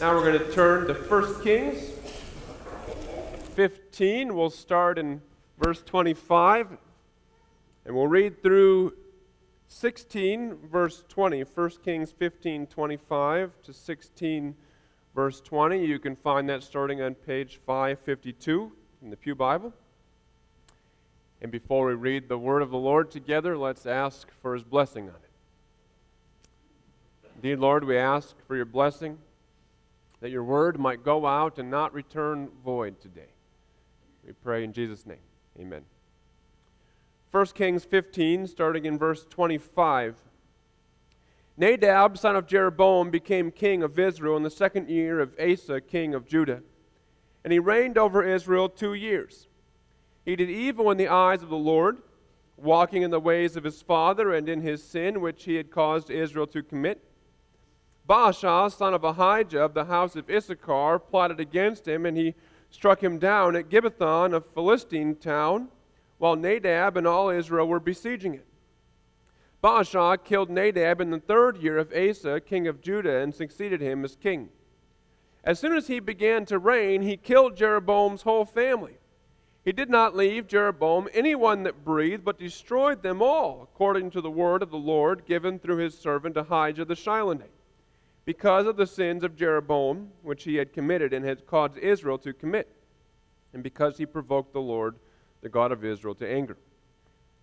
Now we're going to turn to 1 Kings 15. We'll start in verse 25 and we'll read through 16 verse 20. 1 Kings 15 25 to 16 verse 20. You can find that starting on page 552 in the Pew Bible. And before we read the word of the Lord together, let's ask for his blessing on it. Indeed, Lord, we ask for your blessing that your word might go out and not return void today. We pray in Jesus' name. Amen. 1 Kings 15, starting in verse 25. Nadab, son of Jeroboam, became king of Israel in the second year of Asa, king of Judah. And he reigned over Israel two years. He did evil in the eyes of the Lord, walking in the ways of his father and in his sin which he had caused Israel to commit. Baasha, son of Ahijah of the house of Issachar, plotted against him, and he struck him down at Gibbethon, a Philistine town, while Nadab and all Israel were besieging it. Baasha killed Nadab in the third year of Asa, king of Judah, and succeeded him as king. As soon as he began to reign, he killed Jeroboam's whole family. He did not leave Jeroboam anyone that breathed, but destroyed them all, according to the word of the Lord given through his servant Ahijah the Shilonite because of the sins of Jeroboam, which he had committed and had caused Israel to commit, and because he provoked the Lord, the God of Israel, to anger.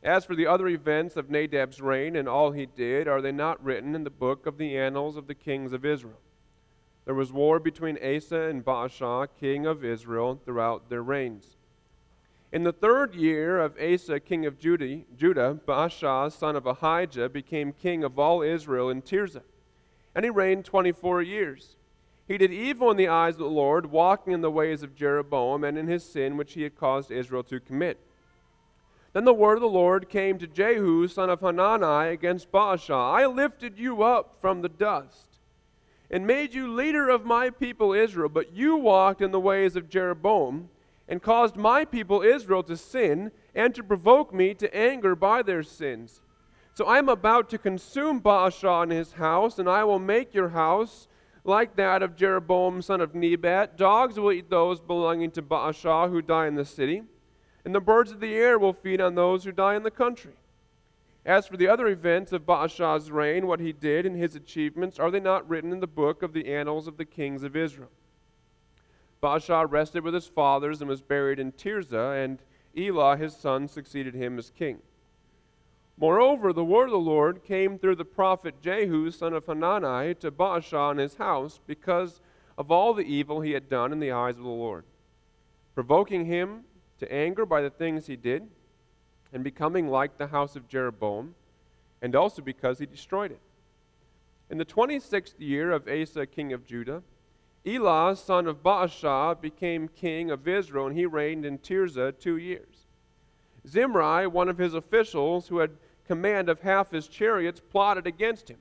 As for the other events of Nadab's reign and all he did, are they not written in the book of the annals of the kings of Israel? There was war between Asa and Baasha, king of Israel, throughout their reigns. In the third year of Asa, king of Judah, Judah Baasha, son of Ahijah, became king of all Israel in Tirzah and he reigned 24 years. He did evil in the eyes of the Lord, walking in the ways of Jeroboam and in his sin which he had caused Israel to commit. Then the word of the Lord came to Jehu, son of Hanani, against Baasha I lifted you up from the dust and made you leader of my people Israel, but you walked in the ways of Jeroboam and caused my people Israel to sin and to provoke me to anger by their sins. So I am about to consume Baasha and his house, and I will make your house like that of Jeroboam son of Nebat. Dogs will eat those belonging to Baasha who die in the city, and the birds of the air will feed on those who die in the country. As for the other events of Baasha's reign, what he did and his achievements, are they not written in the book of the annals of the kings of Israel? Baasha rested with his fathers and was buried in Tirzah, and Elah his son succeeded him as king. Moreover, the word of the Lord came through the prophet Jehu, son of Hanani, to Baasha and his house because of all the evil he had done in the eyes of the Lord, provoking him to anger by the things he did, and becoming like the house of Jeroboam, and also because he destroyed it. In the twenty sixth year of Asa, king of Judah, Elah, son of Baasha, became king of Israel, and he reigned in Tirzah two years. Zimri, one of his officials who had command of half his chariots plotted against him.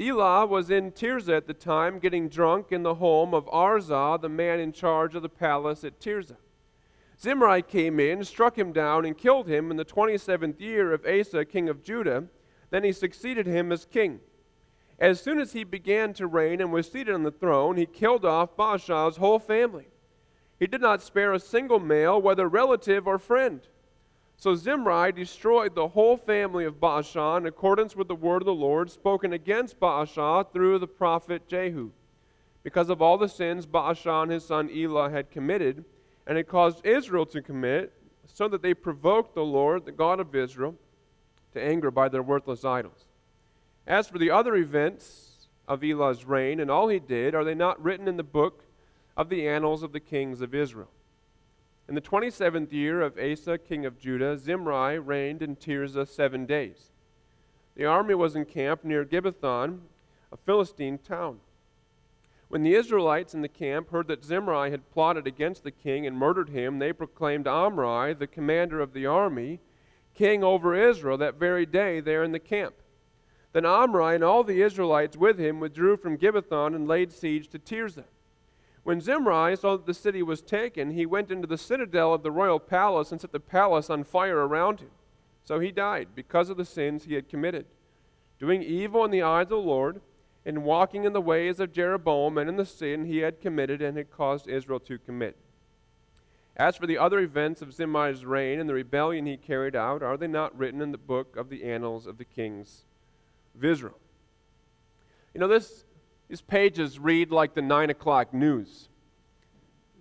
Elah was in Tirzah at the time, getting drunk in the home of Arza, the man in charge of the palace at Tirzah. Zimri came in, struck him down, and killed him in the 27th year of Asa, king of Judah. Then he succeeded him as king. As soon as he began to reign and was seated on the throne, he killed off Baasha's whole family. He did not spare a single male, whether relative or friend. So Zimri destroyed the whole family of Baasha in accordance with the word of the Lord spoken against Baasha through the prophet Jehu, because of all the sins Baasha and his son Elah had committed, and had caused Israel to commit, so that they provoked the Lord, the God of Israel, to anger by their worthless idols. As for the other events of Elah's reign and all he did, are they not written in the book of the annals of the kings of Israel? In the 27th year of Asa, king of Judah, Zimri reigned in Tirzah seven days. The army was encamped near Gibbethon, a Philistine town. When the Israelites in the camp heard that Zimri had plotted against the king and murdered him, they proclaimed Omri, the commander of the army, king over Israel that very day there in the camp. Then Omri and all the Israelites with him withdrew from Gibbethon and laid siege to Tirzah. When Zimri saw that the city was taken, he went into the citadel of the royal palace and set the palace on fire around him. So he died because of the sins he had committed, doing evil in the eyes of the Lord and walking in the ways of Jeroboam and in the sin he had committed and had caused Israel to commit. As for the other events of Zimri's reign and the rebellion he carried out, are they not written in the book of the annals of the kings of Israel? You know, this, these pages read like the nine o'clock news.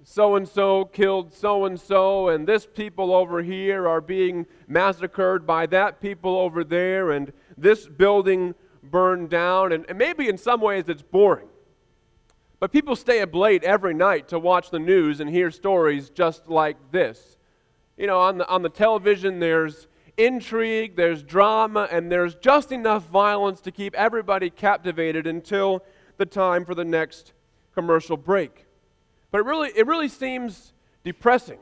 So and so killed so and so, and this people over here are being massacred by that people over there, and this building burned down. And, and maybe in some ways it's boring. But people stay up late every night to watch the news and hear stories just like this. You know, on the, on the television, there's intrigue, there's drama, and there's just enough violence to keep everybody captivated until the time for the next commercial break. But it really, it really seems depressing.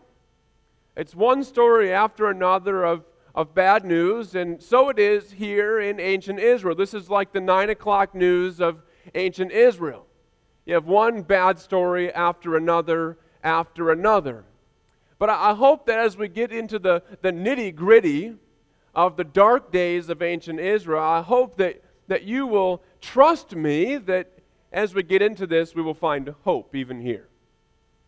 It's one story after another of, of bad news, and so it is here in ancient Israel. This is like the nine o'clock news of ancient Israel. You have one bad story after another after another. But I hope that as we get into the, the nitty gritty of the dark days of ancient Israel, I hope that, that you will trust me that as we get into this, we will find hope even here.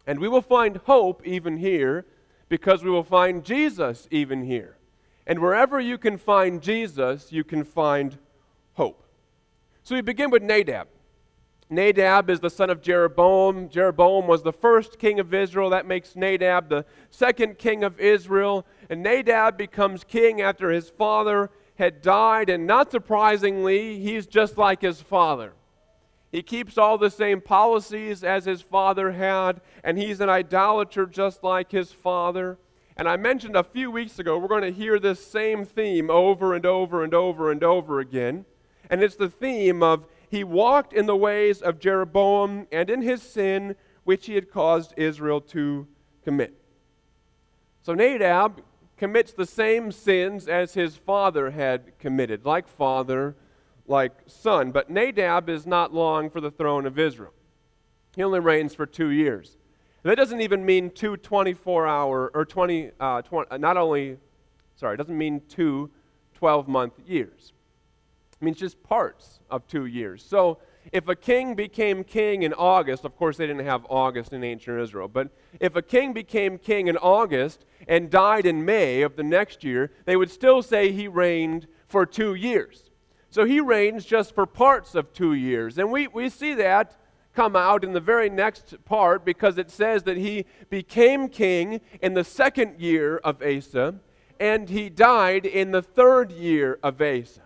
And we will find hope even here because we will find Jesus even here. And wherever you can find Jesus, you can find hope. So we begin with Nadab. Nadab is the son of Jeroboam. Jeroboam was the first king of Israel. That makes Nadab the second king of Israel. And Nadab becomes king after his father had died. And not surprisingly, he's just like his father. He keeps all the same policies as his father had, and he's an idolater just like his father. And I mentioned a few weeks ago, we're going to hear this same theme over and over and over and over again. And it's the theme of he walked in the ways of Jeroboam and in his sin which he had caused Israel to commit. So Nadab commits the same sins as his father had committed, like father like son. But Nadab is not long for the throne of Israel. He only reigns for two years. That doesn't even mean two 24 hour, or 20, uh, 20 uh, not only, sorry, it doesn't mean two 12 month years. It means just parts of two years. So if a king became king in August, of course they didn't have August in ancient Israel, but if a king became king in August and died in May of the next year, they would still say he reigned for two years. So he reigns just for parts of two years. And we, we see that come out in the very next part because it says that he became king in the second year of Asa and he died in the third year of Asa.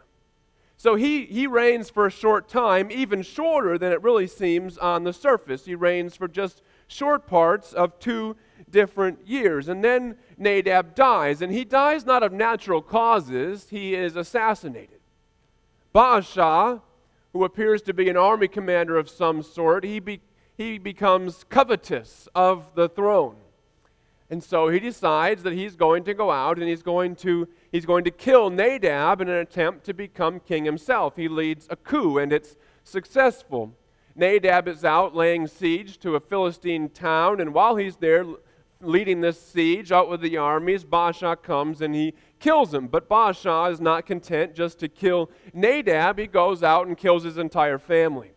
So he, he reigns for a short time, even shorter than it really seems on the surface. He reigns for just short parts of two different years. And then Nadab dies, and he dies not of natural causes, he is assassinated. Baasha, who appears to be an army commander of some sort, he, be, he becomes covetous of the throne. And so he decides that he's going to go out and he's going to, he's going to kill Nadab in an attempt to become king himself. He leads a coup and it's successful. Nadab is out laying siege to a Philistine town, and while he's there leading this siege out with the armies, Baasha comes and he kills him. But Baasha is not content just to kill Nadab, he goes out and kills his entire family.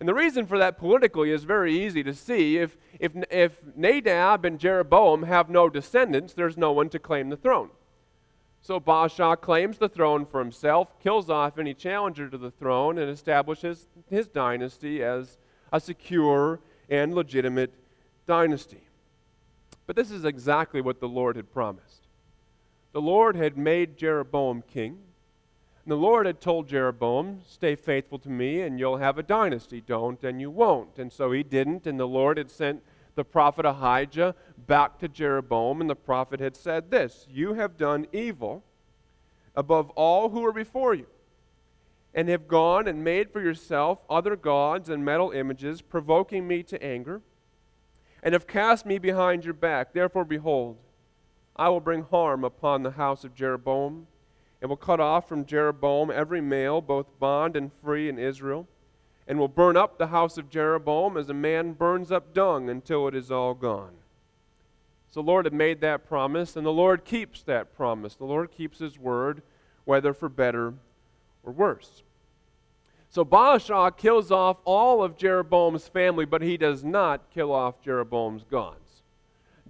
And the reason for that politically is very easy to see. If, if, if Nadab and Jeroboam have no descendants, there's no one to claim the throne. So Baasha claims the throne for himself, kills off any challenger to the throne, and establishes his dynasty as a secure and legitimate dynasty. But this is exactly what the Lord had promised. The Lord had made Jeroboam king. And the Lord had told Jeroboam, Stay faithful to me, and you'll have a dynasty. Don't, and you won't. And so he didn't, and the Lord had sent the prophet Ahijah back to Jeroboam, and the prophet had said this You have done evil above all who are before you, and have gone and made for yourself other gods and metal images, provoking me to anger, and have cast me behind your back. Therefore, behold, I will bring harm upon the house of Jeroboam, and will cut off from Jeroboam every male, both bond and free in Israel, and will burn up the house of Jeroboam as a man burns up dung until it is all gone. So the Lord had made that promise, and the Lord keeps that promise. The Lord keeps his word, whether for better or worse. So Baasha kills off all of Jeroboam's family, but he does not kill off Jeroboam's gods.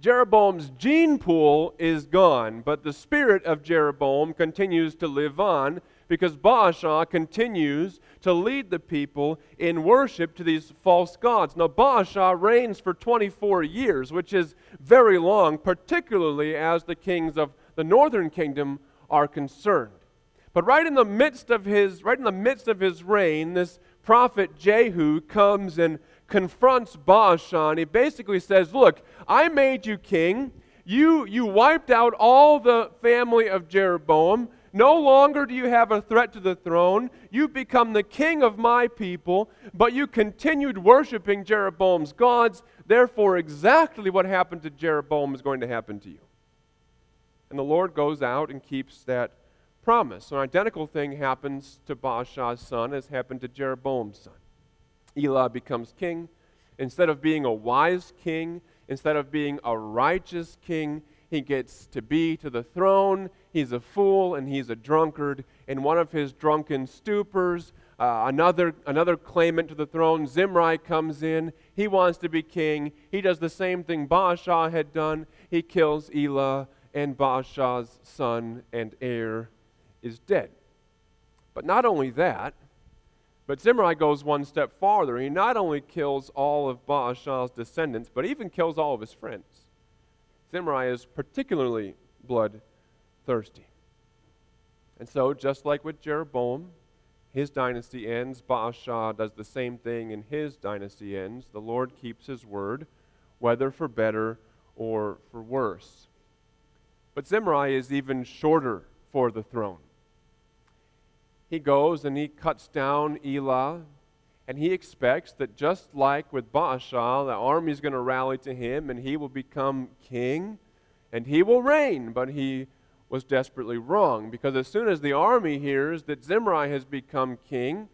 Jeroboam's gene pool is gone, but the spirit of Jeroboam continues to live on because Baasha continues to lead the people in worship to these false gods. Now, Baasha reigns for 24 years, which is very long, particularly as the kings of the northern kingdom are concerned. But right in the midst of his, right in the midst of his reign, this prophet Jehu comes and confronts Baasha, and he basically says, Look, I made you king. You, you wiped out all the family of Jeroboam. No longer do you have a threat to the throne. You've become the king of my people, but you continued worshiping Jeroboam's gods. Therefore, exactly what happened to Jeroboam is going to happen to you. And the Lord goes out and keeps that promise. An identical thing happens to Baasha's son as happened to Jeroboam's son. Elah becomes king. Instead of being a wise king, instead of being a righteous king, he gets to be to the throne. He's a fool and he's a drunkard. In one of his drunken stupors, uh, another, another claimant to the throne, Zimri, comes in. He wants to be king. He does the same thing Baasha had done. He kills Elah, and Baasha's son and heir is dead. But not only that, but Zimri goes one step farther. He not only kills all of Baasha's descendants, but even kills all of his friends. Zimri is particularly bloodthirsty. And so, just like with Jeroboam, his dynasty ends. Baasha does the same thing, and his dynasty ends. The Lord keeps his word, whether for better or for worse. But Zimri is even shorter for the throne he goes and he cuts down Elah, and he expects that just like with Baasha, the army is going to rally to him and he will become king and he will reign. But he was desperately wrong because as soon as the army hears that Zimri has become king,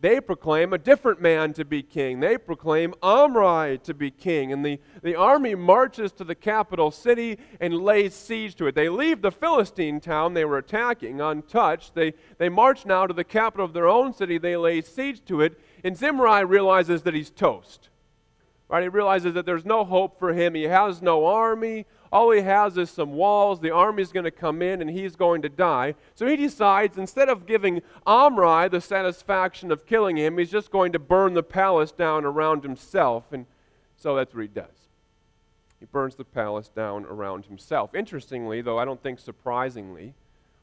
they proclaim a different man to be king. They proclaim Omri to be king. And the, the army marches to the capital city and lays siege to it. They leave the Philistine town they were attacking untouched. They, they march now to the capital of their own city. They lay siege to it. And Zimri realizes that he's toast. Right? He realizes that there's no hope for him. He has no army. All he has is some walls. The army's going to come in and he's going to die. So he decides instead of giving Omri the satisfaction of killing him, he's just going to burn the palace down around himself. And so that's what he does. He burns the palace down around himself. Interestingly, though I don't think surprisingly,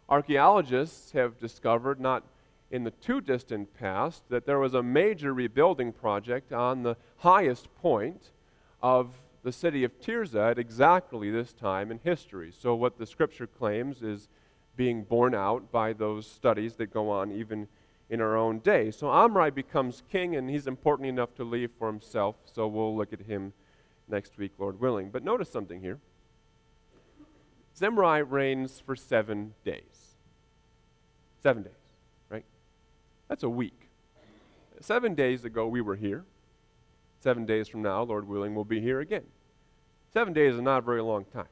archaeologists have discovered, not in the too distant past, that there was a major rebuilding project on the highest point of the city of Tirzah at exactly this time in history. So, what the scripture claims is being borne out by those studies that go on even in our own day. So, Omri becomes king, and he's important enough to leave for himself. So, we'll look at him next week, Lord willing. But notice something here Zimri reigns for seven days. Seven days? That's a week. Seven days ago, we were here. Seven days from now, Lord willing, we'll be here again. Seven days is not a very long time.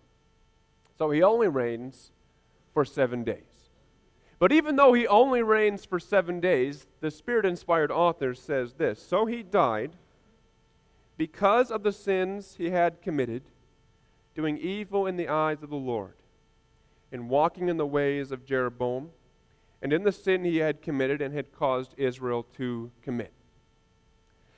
So he only reigns for seven days. But even though he only reigns for seven days, the Spirit inspired author says this So he died because of the sins he had committed, doing evil in the eyes of the Lord, and walking in the ways of Jeroboam, and in the sin he had committed and had caused Israel to commit.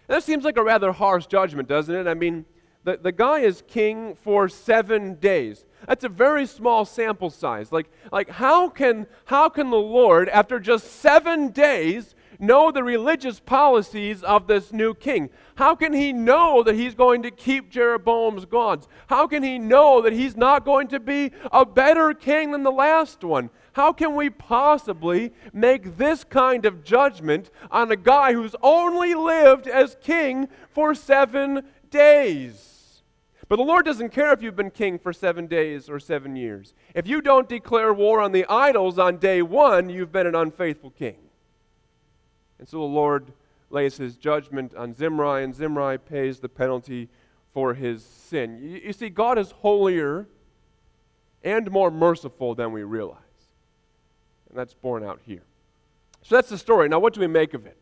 That seems like a rather harsh judgment, doesn't it? I mean, the, the guy is king for seven days. That's a very small sample size. Like, like how, can, how can the Lord, after just seven days, know the religious policies of this new king? How can he know that he's going to keep Jeroboam's gods? How can he know that he's not going to be a better king than the last one? How can we possibly make this kind of judgment on a guy who's only lived as king for seven days? But the Lord doesn't care if you've been king for seven days or seven years. If you don't declare war on the idols on day one, you've been an unfaithful king. And so the Lord lays his judgment on Zimri, and Zimri pays the penalty for his sin. You, see, God is holier and more merciful than we realize. And that's borne out here. So that's the story. Now, what do we make of it?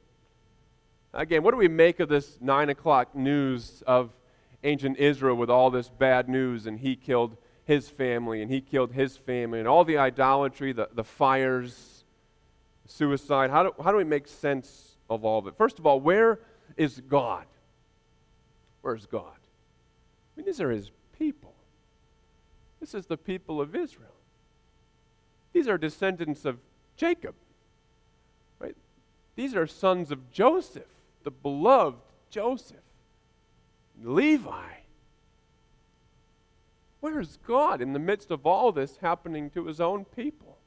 Again, what do we make of this 9 o'clock news of ancient Israel with all this bad news and he killed his family and he killed his family and all the idolatry, the, the fires, suicide? How do, how do we make sense of all of it? First of all, where is God? Where's God? I mean, these are his people. This is the people of Israel. These are descendants of Jacob. Right? These are sons of Joseph, the beloved Joseph. Levi. Where is God in the midst of all this happening to his own people?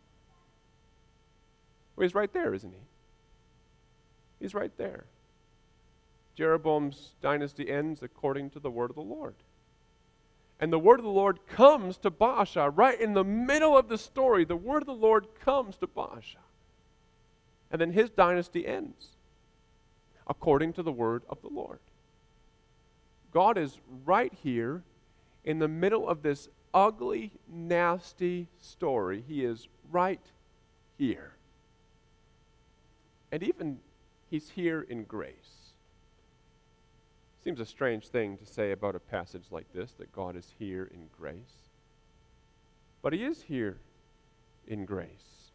Well, he's right there, isn't he? He's right there. Jeroboam's dynasty ends according to the word of the Lord. And the word of the Lord comes to Baasha right in the middle of the story. The word of the Lord comes to Baasha. And then his dynasty ends according to the word of the Lord. God is right here in the middle of this ugly, nasty story. He is right here. And even he's here in grace. Seems a strange thing to say about a passage like this that God is here in grace. But he is here in grace.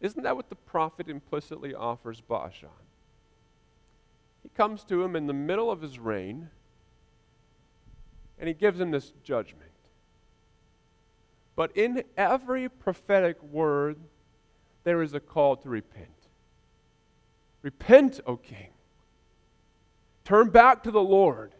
Isn't that what the prophet implicitly offers Baasha? He comes to him in the middle of his reign and he gives him this judgment. But in every prophetic word, there is a call to repent. Repent, O king. Turn back to the Lord.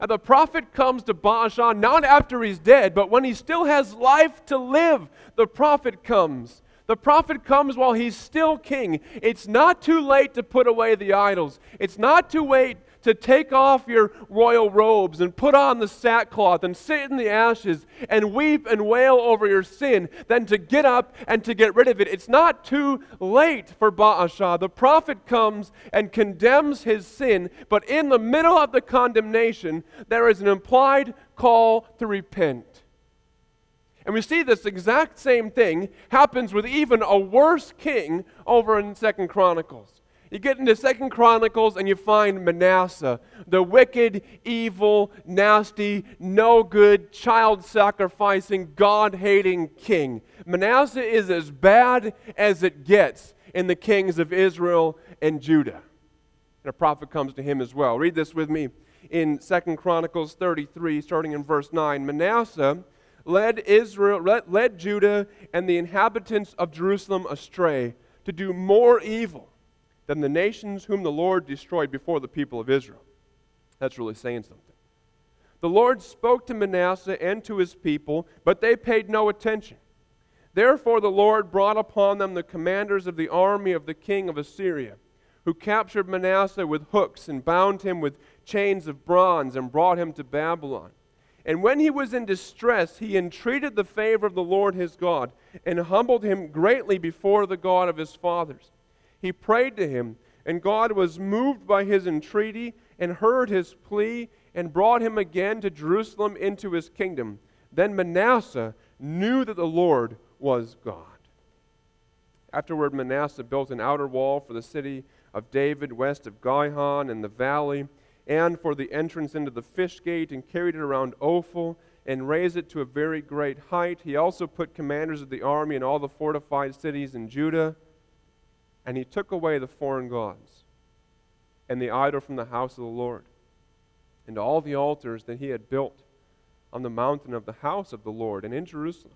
And the prophet comes to Baasha not after he's dead, but when he still has life to live, the prophet comes. The prophet comes while he's still king. It's not too late to put away the idols. It's not too late to take off your royal robes and put on the sackcloth and sit in the ashes and weep and wail over your sin than to get up and to get rid of it. It's not too late for Baasha. The prophet comes and condemns his sin, but in the middle of the condemnation, there is an implied call to repent. And we see this exact same thing happens with even a worse king over in Second Chronicles. You get into Second Chronicles and you find Manasseh, the wicked, evil, nasty, no good, child sacrificing, God hating king. Manasseh is as bad as it gets in the kings of Israel and Judah. And a prophet comes to him as well. Read this with me in Second Chronicles 33, starting in verse 9. Manasseh led Israel, led, led Judah and the inhabitants of Jerusalem astray to do more evil than the nations whom the Lord destroyed before the people of Israel. That's really saying something. The Lord spoke to Manasseh and to his people, but they paid no attention. Therefore, the Lord brought upon them the commanders of the army of the king of Assyria, who captured Manasseh with hooks and bound him with chains of bronze and brought him to Babylon. And when he was in distress, he entreated the favor of the Lord his God and humbled him greatly before the God of his fathers. He prayed to him, and God was moved by his entreaty and heard his plea and brought him again to Jerusalem into his kingdom. Then Manasseh knew that the Lord was God. Afterward, Manasseh built an outer wall for the city of David west of Gihon in the valley, and for the entrance into the fish gate, and carried it around Ophel, and raised it to a very great height. He also put commanders of the army in all the fortified cities in Judah and he took away the foreign gods and the idol from the house of the Lord, and all the altars that he had built on the mountain of the house of the Lord and in Jerusalem.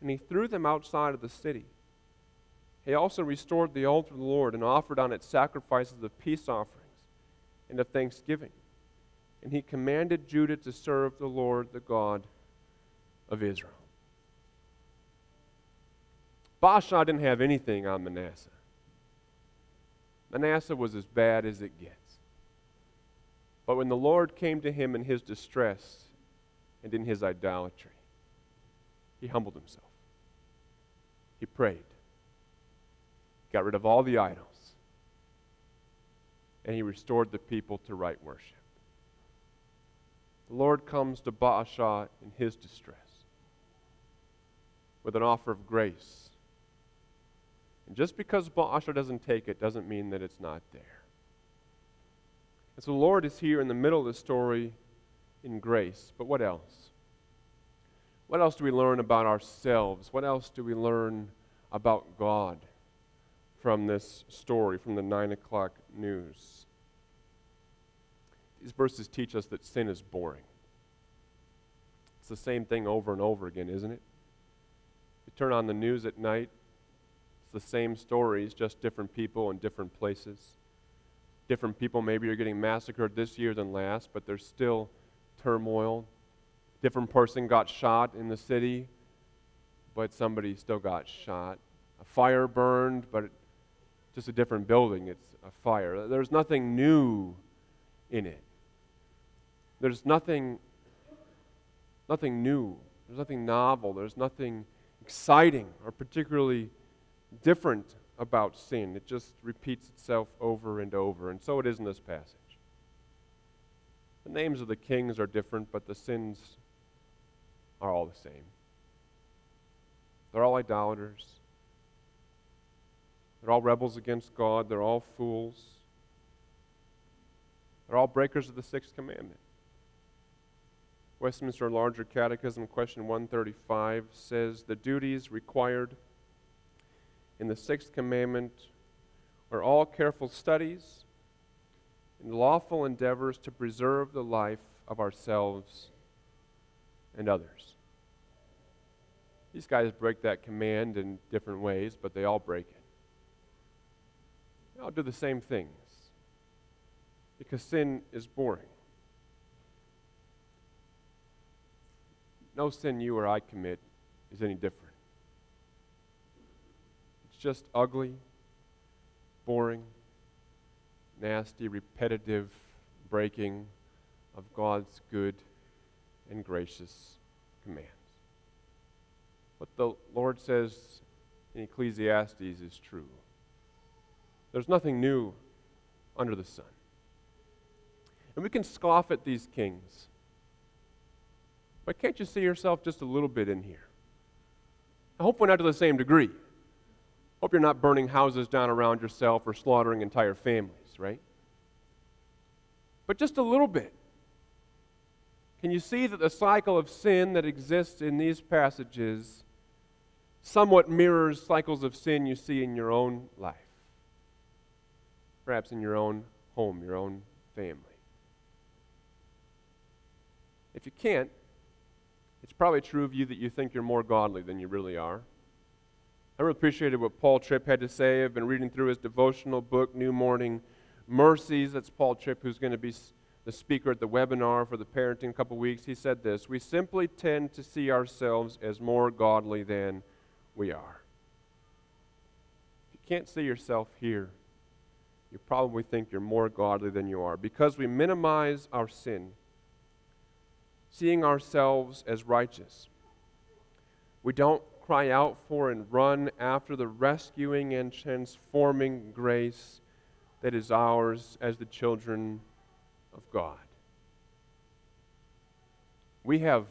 And he threw them outside of the city. He also restored the altar of the Lord and offered on it sacrifices of peace offerings and of thanksgiving. And he commanded Judah to serve the Lord, the God of Israel. Baasha didn't have anything on Manasseh. Manasseh was as bad as it gets. But when the Lord came to him in his distress and in his idolatry, he humbled himself. He prayed, got rid of all the idols, and he restored the people to right worship. The Lord comes to Baasha in his distress with an offer of grace and just because Baasha doesn't take it doesn't mean that it's not there. And so the Lord is here in the middle of the story in grace. But what else? What else do we learn about ourselves? What else do we learn about God from this story, from the 9 o'clock news? These verses teach us that sin is boring. It's the same thing over and over again, isn't it? You turn on the news at night, it's the same stories, just different people in different places. Different people maybe are getting massacred this year than last, but there's still turmoil. Different person got shot in the city, but somebody still got shot. A fire burned, but just a different building. It's a fire. There's nothing new in it. There's nothing nothing new. There's nothing novel. There's nothing exciting or particularly different about sin. It just repeats itself over and over. And so it is in this passage. The names of the kings are different, but the sins are all the same. They're all idolaters. They're all rebels against God. They're all fools. They're all breakers of the sixth commandment. Westminster Larger Catechism, question 135, says the duties required in the sixth commandment are all careful studies and lawful endeavors to preserve the life of ourselves and others. These guys break that command in different ways, but they all break it. They all do the same things because sin is boring. no sin you or I commit is any different. It's just ugly, boring, nasty, repetitive breaking of God's good and gracious commands. What the Lord says in Ecclesiastes is true. There's nothing new under the sun. And we can scoff at these kings but can't you see yourself just a little bit in here? I hope we're not to the same degree. Hope you're not burning houses down around yourself or slaughtering entire families, right? But just a little bit. Can you see that the cycle of sin that exists in these passages somewhat mirrors cycles of sin you see in your own life? Perhaps in your own home, your own family. If you can't, it's probably true of you that you think you're more godly than you really are. I really appreciated what Paul Tripp had to say. I've been reading through his devotional book, New Morning Mercies. That's Paul Tripp, who's going to be the speaker at the webinar for the parenting couple weeks. He said this We simply tend to see ourselves as more godly than we are. If you can't see yourself here, you probably think you're more godly than you are because we minimize our sin seeing ourselves as righteous. We don't cry out for and run after the rescuing and transforming grace that is ours as the children of God. We have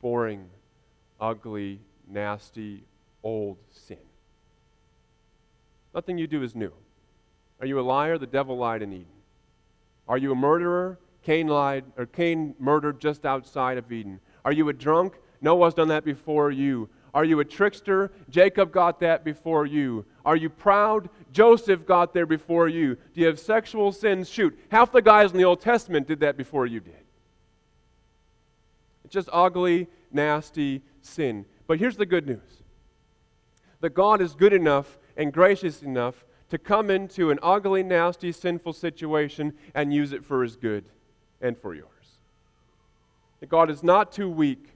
boring, ugly, nasty, old sin. Nothing you do is new. Are you a liar? The devil lied in Eden. Are you a murderer? Cain lied, or Cain murdered just outside of Eden. Are you a drunk? Noah's done that before you. Are you a trickster? Jacob got that before you. Are you proud? Joseph got there before you. Do you have sexual sins? Shoot, half the guys in the Old Testament did that before you did. It's just ugly, nasty sin. But here's the good news that God is good enough and gracious enough to come into an ugly, nasty, sinful situation and use it for his good and for yours. That God is not too weak,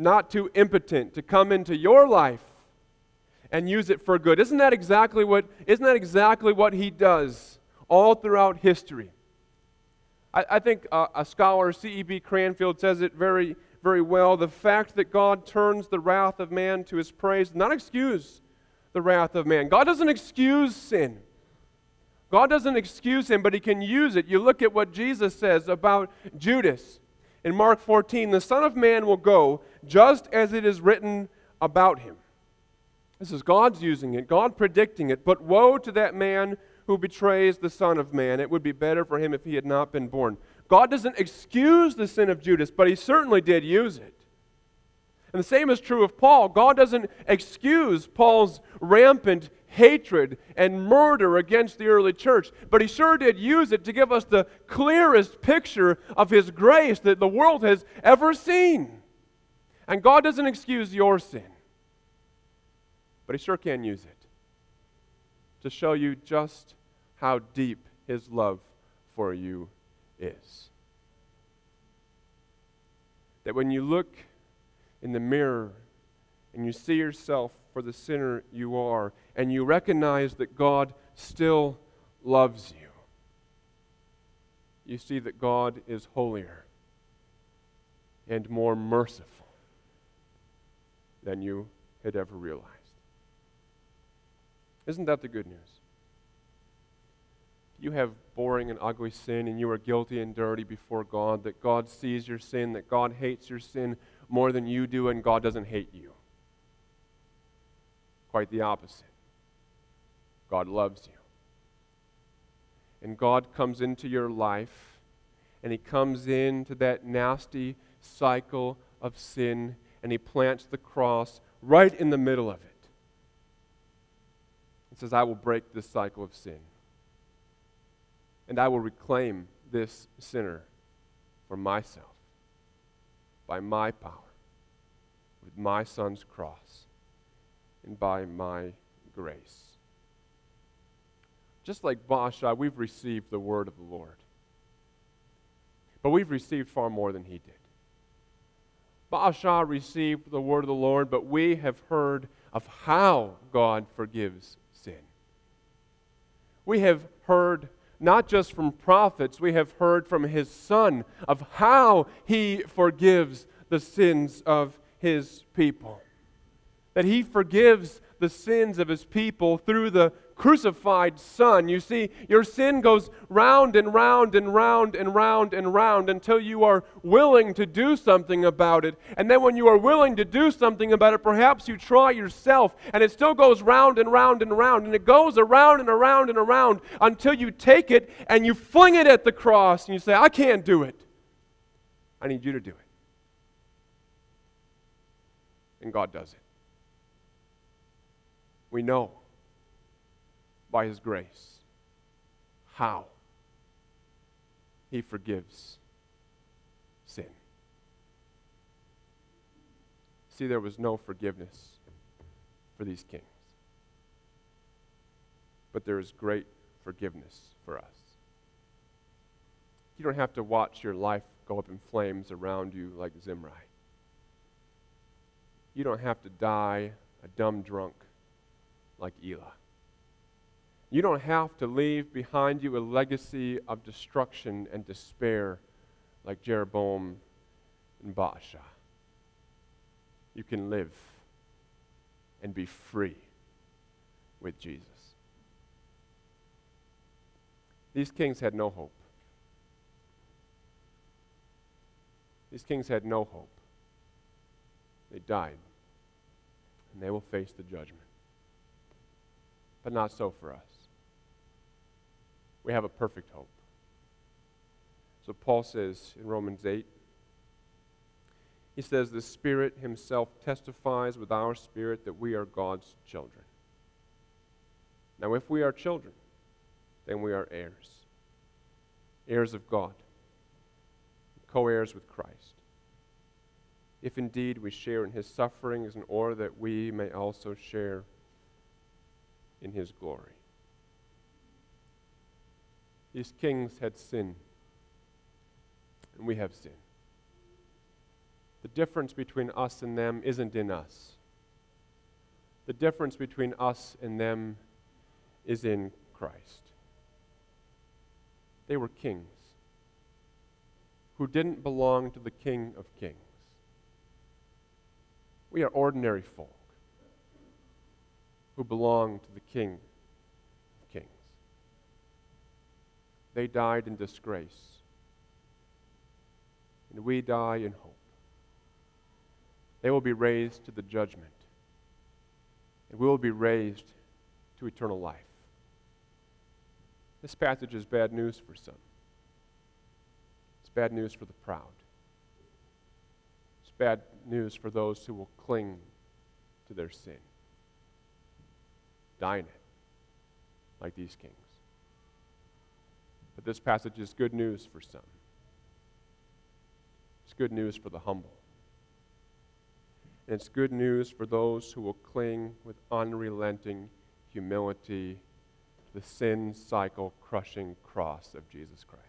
not too impotent to come into your life and use it for good. Isn't that exactly what, isn't that exactly what he does all throughout history? I, I think a scholar, C.E.B. Cranfield, says it very, very well. The fact that God turns the wrath of man to his praise, not excuse the wrath of man. God doesn't excuse sin. God doesn't excuse him, but he can use it. You look at what Jesus says about Judas in Mark 14 the Son of Man will go just as it is written about him. This is God's using it, God predicting it. But woe to that man who betrays the Son of Man. It would be better for him if he had not been born. God doesn't excuse the sin of Judas, but he certainly did use it. And the same is true of Paul. God doesn't excuse Paul's rampant hatred and murder against the early church, but he sure did use it to give us the clearest picture of his grace that the world has ever seen. And God doesn't excuse your sin, but he sure can use it to show you just how deep his love for you is. That when you look in the mirror and you see yourself for the sinner you are, and you recognize that God still loves you, you see that God is holier and more merciful than you had ever realized. Isn't that the good news? You have boring and ugly sin, and you are guilty and dirty before God, that God sees your sin, that God hates your sin more than you do, and God doesn't hate you. Quite the opposite. God loves you. And God comes into your life, and He comes into that nasty cycle of sin, and He plants the cross right in the middle of it. And says, I will break this cycle of sin. And I will reclaim this sinner for myself by my power with my son's cross and by my grace. Just like Baasha, we've received the word of the Lord. But we've received far more than he did. Baasha received the word of the Lord, but we have heard of how God forgives sin. We have heard not just from prophets, we have heard from his son of how he forgives the sins of his people. That he forgives the sins of his people through the crucified Son. You see, your sin goes round and round and round and round and round until you are willing to do something about it. And then when you are willing to do something about it, perhaps you try yourself, and it still goes round and round and round. And it goes around and around and around until you take it and you fling it at the cross and you say, I can't do it. I need you to do it. And God does it. We know by His grace how He forgives sin. See, there was no forgiveness for these kings, but there is great forgiveness for us. You don't have to watch your life go up in flames around you like Zimri. You don't have to die a dumb drunk like Elah. You don't have to leave behind you a legacy of destruction and despair like Jeroboam and Baasha. You can live and be free with Jesus. These kings had no hope. These kings had no hope. They died, and they will face the judgment. But not so for us. We have a perfect hope. So Paul says in Romans 8, he says, The Spirit Himself testifies with our spirit that we are God's children. Now, if we are children, then we are heirs, heirs of God, co heirs with Christ if indeed we share in his sufferings, in order that we may also share in his glory. These kings had sinned, and we have sinned. The difference between us and them isn't in us. The difference between us and them is in Christ. They were kings who didn't belong to the King of Kings. We are ordinary folk who belong to the King of Kings. They died in disgrace, and we die in hope. They will be raised to the judgment, and we will be raised to eternal life. This passage is bad news for some. It's bad news for the proud. It's bad news for those who will cling to their sin, in it, like these kings. But this passage is good news for some. It's good news for the humble. And it's good news for those who will cling with unrelenting humility to the sin cycle crushing cross of Jesus Christ.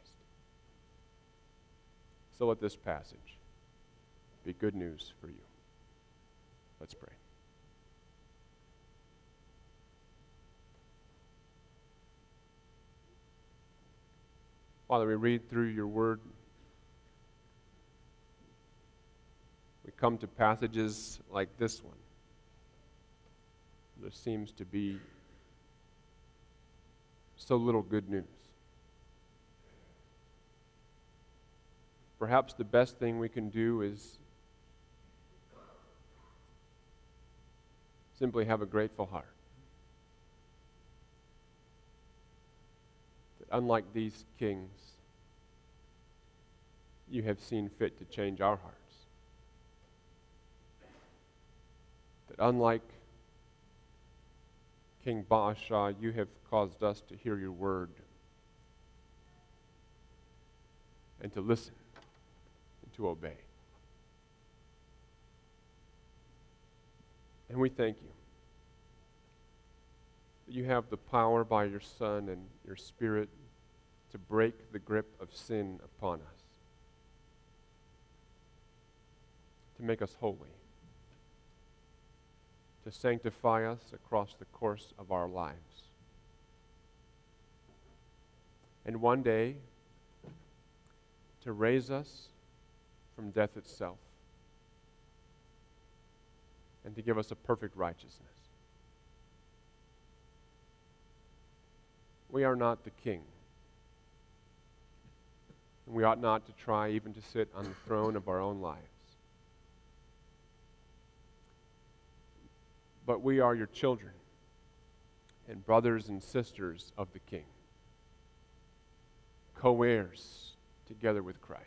So let this passage be good news for you. Let's pray. Father, we read through your word. We come to passages like this one. There seems to be so little good news. Perhaps the best thing we can do is simply have a grateful heart. Unlike these kings, you have seen fit to change our hearts. That unlike King Baasha, you have caused us to hear your word and to listen and to obey. And we thank you that you have the power by your Son and your Spirit to break the grip of sin upon us, to make us holy to sanctify us across the course of our lives. And one day, to raise us from death itself and to give us a perfect righteousness. We are not the king. And we ought not to try even to sit on the throne of our own lives. but we are your children and brothers and sisters of the King, co heirs together with Christ.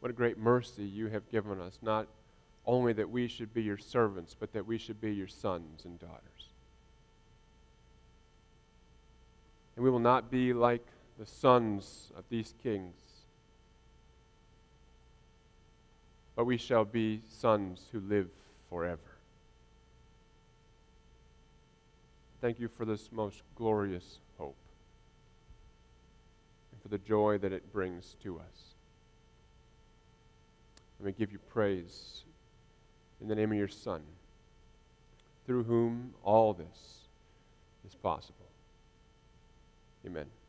What a great mercy you have given us, not only that we should be your servants, but that we should be your sons and daughters. And we will not be like the sons of these kings but we shall be sons who live forever. Thank you for this most glorious hope and for the joy that it brings to us. And we give you praise in the name of your Son, through whom all this is possible. Amen.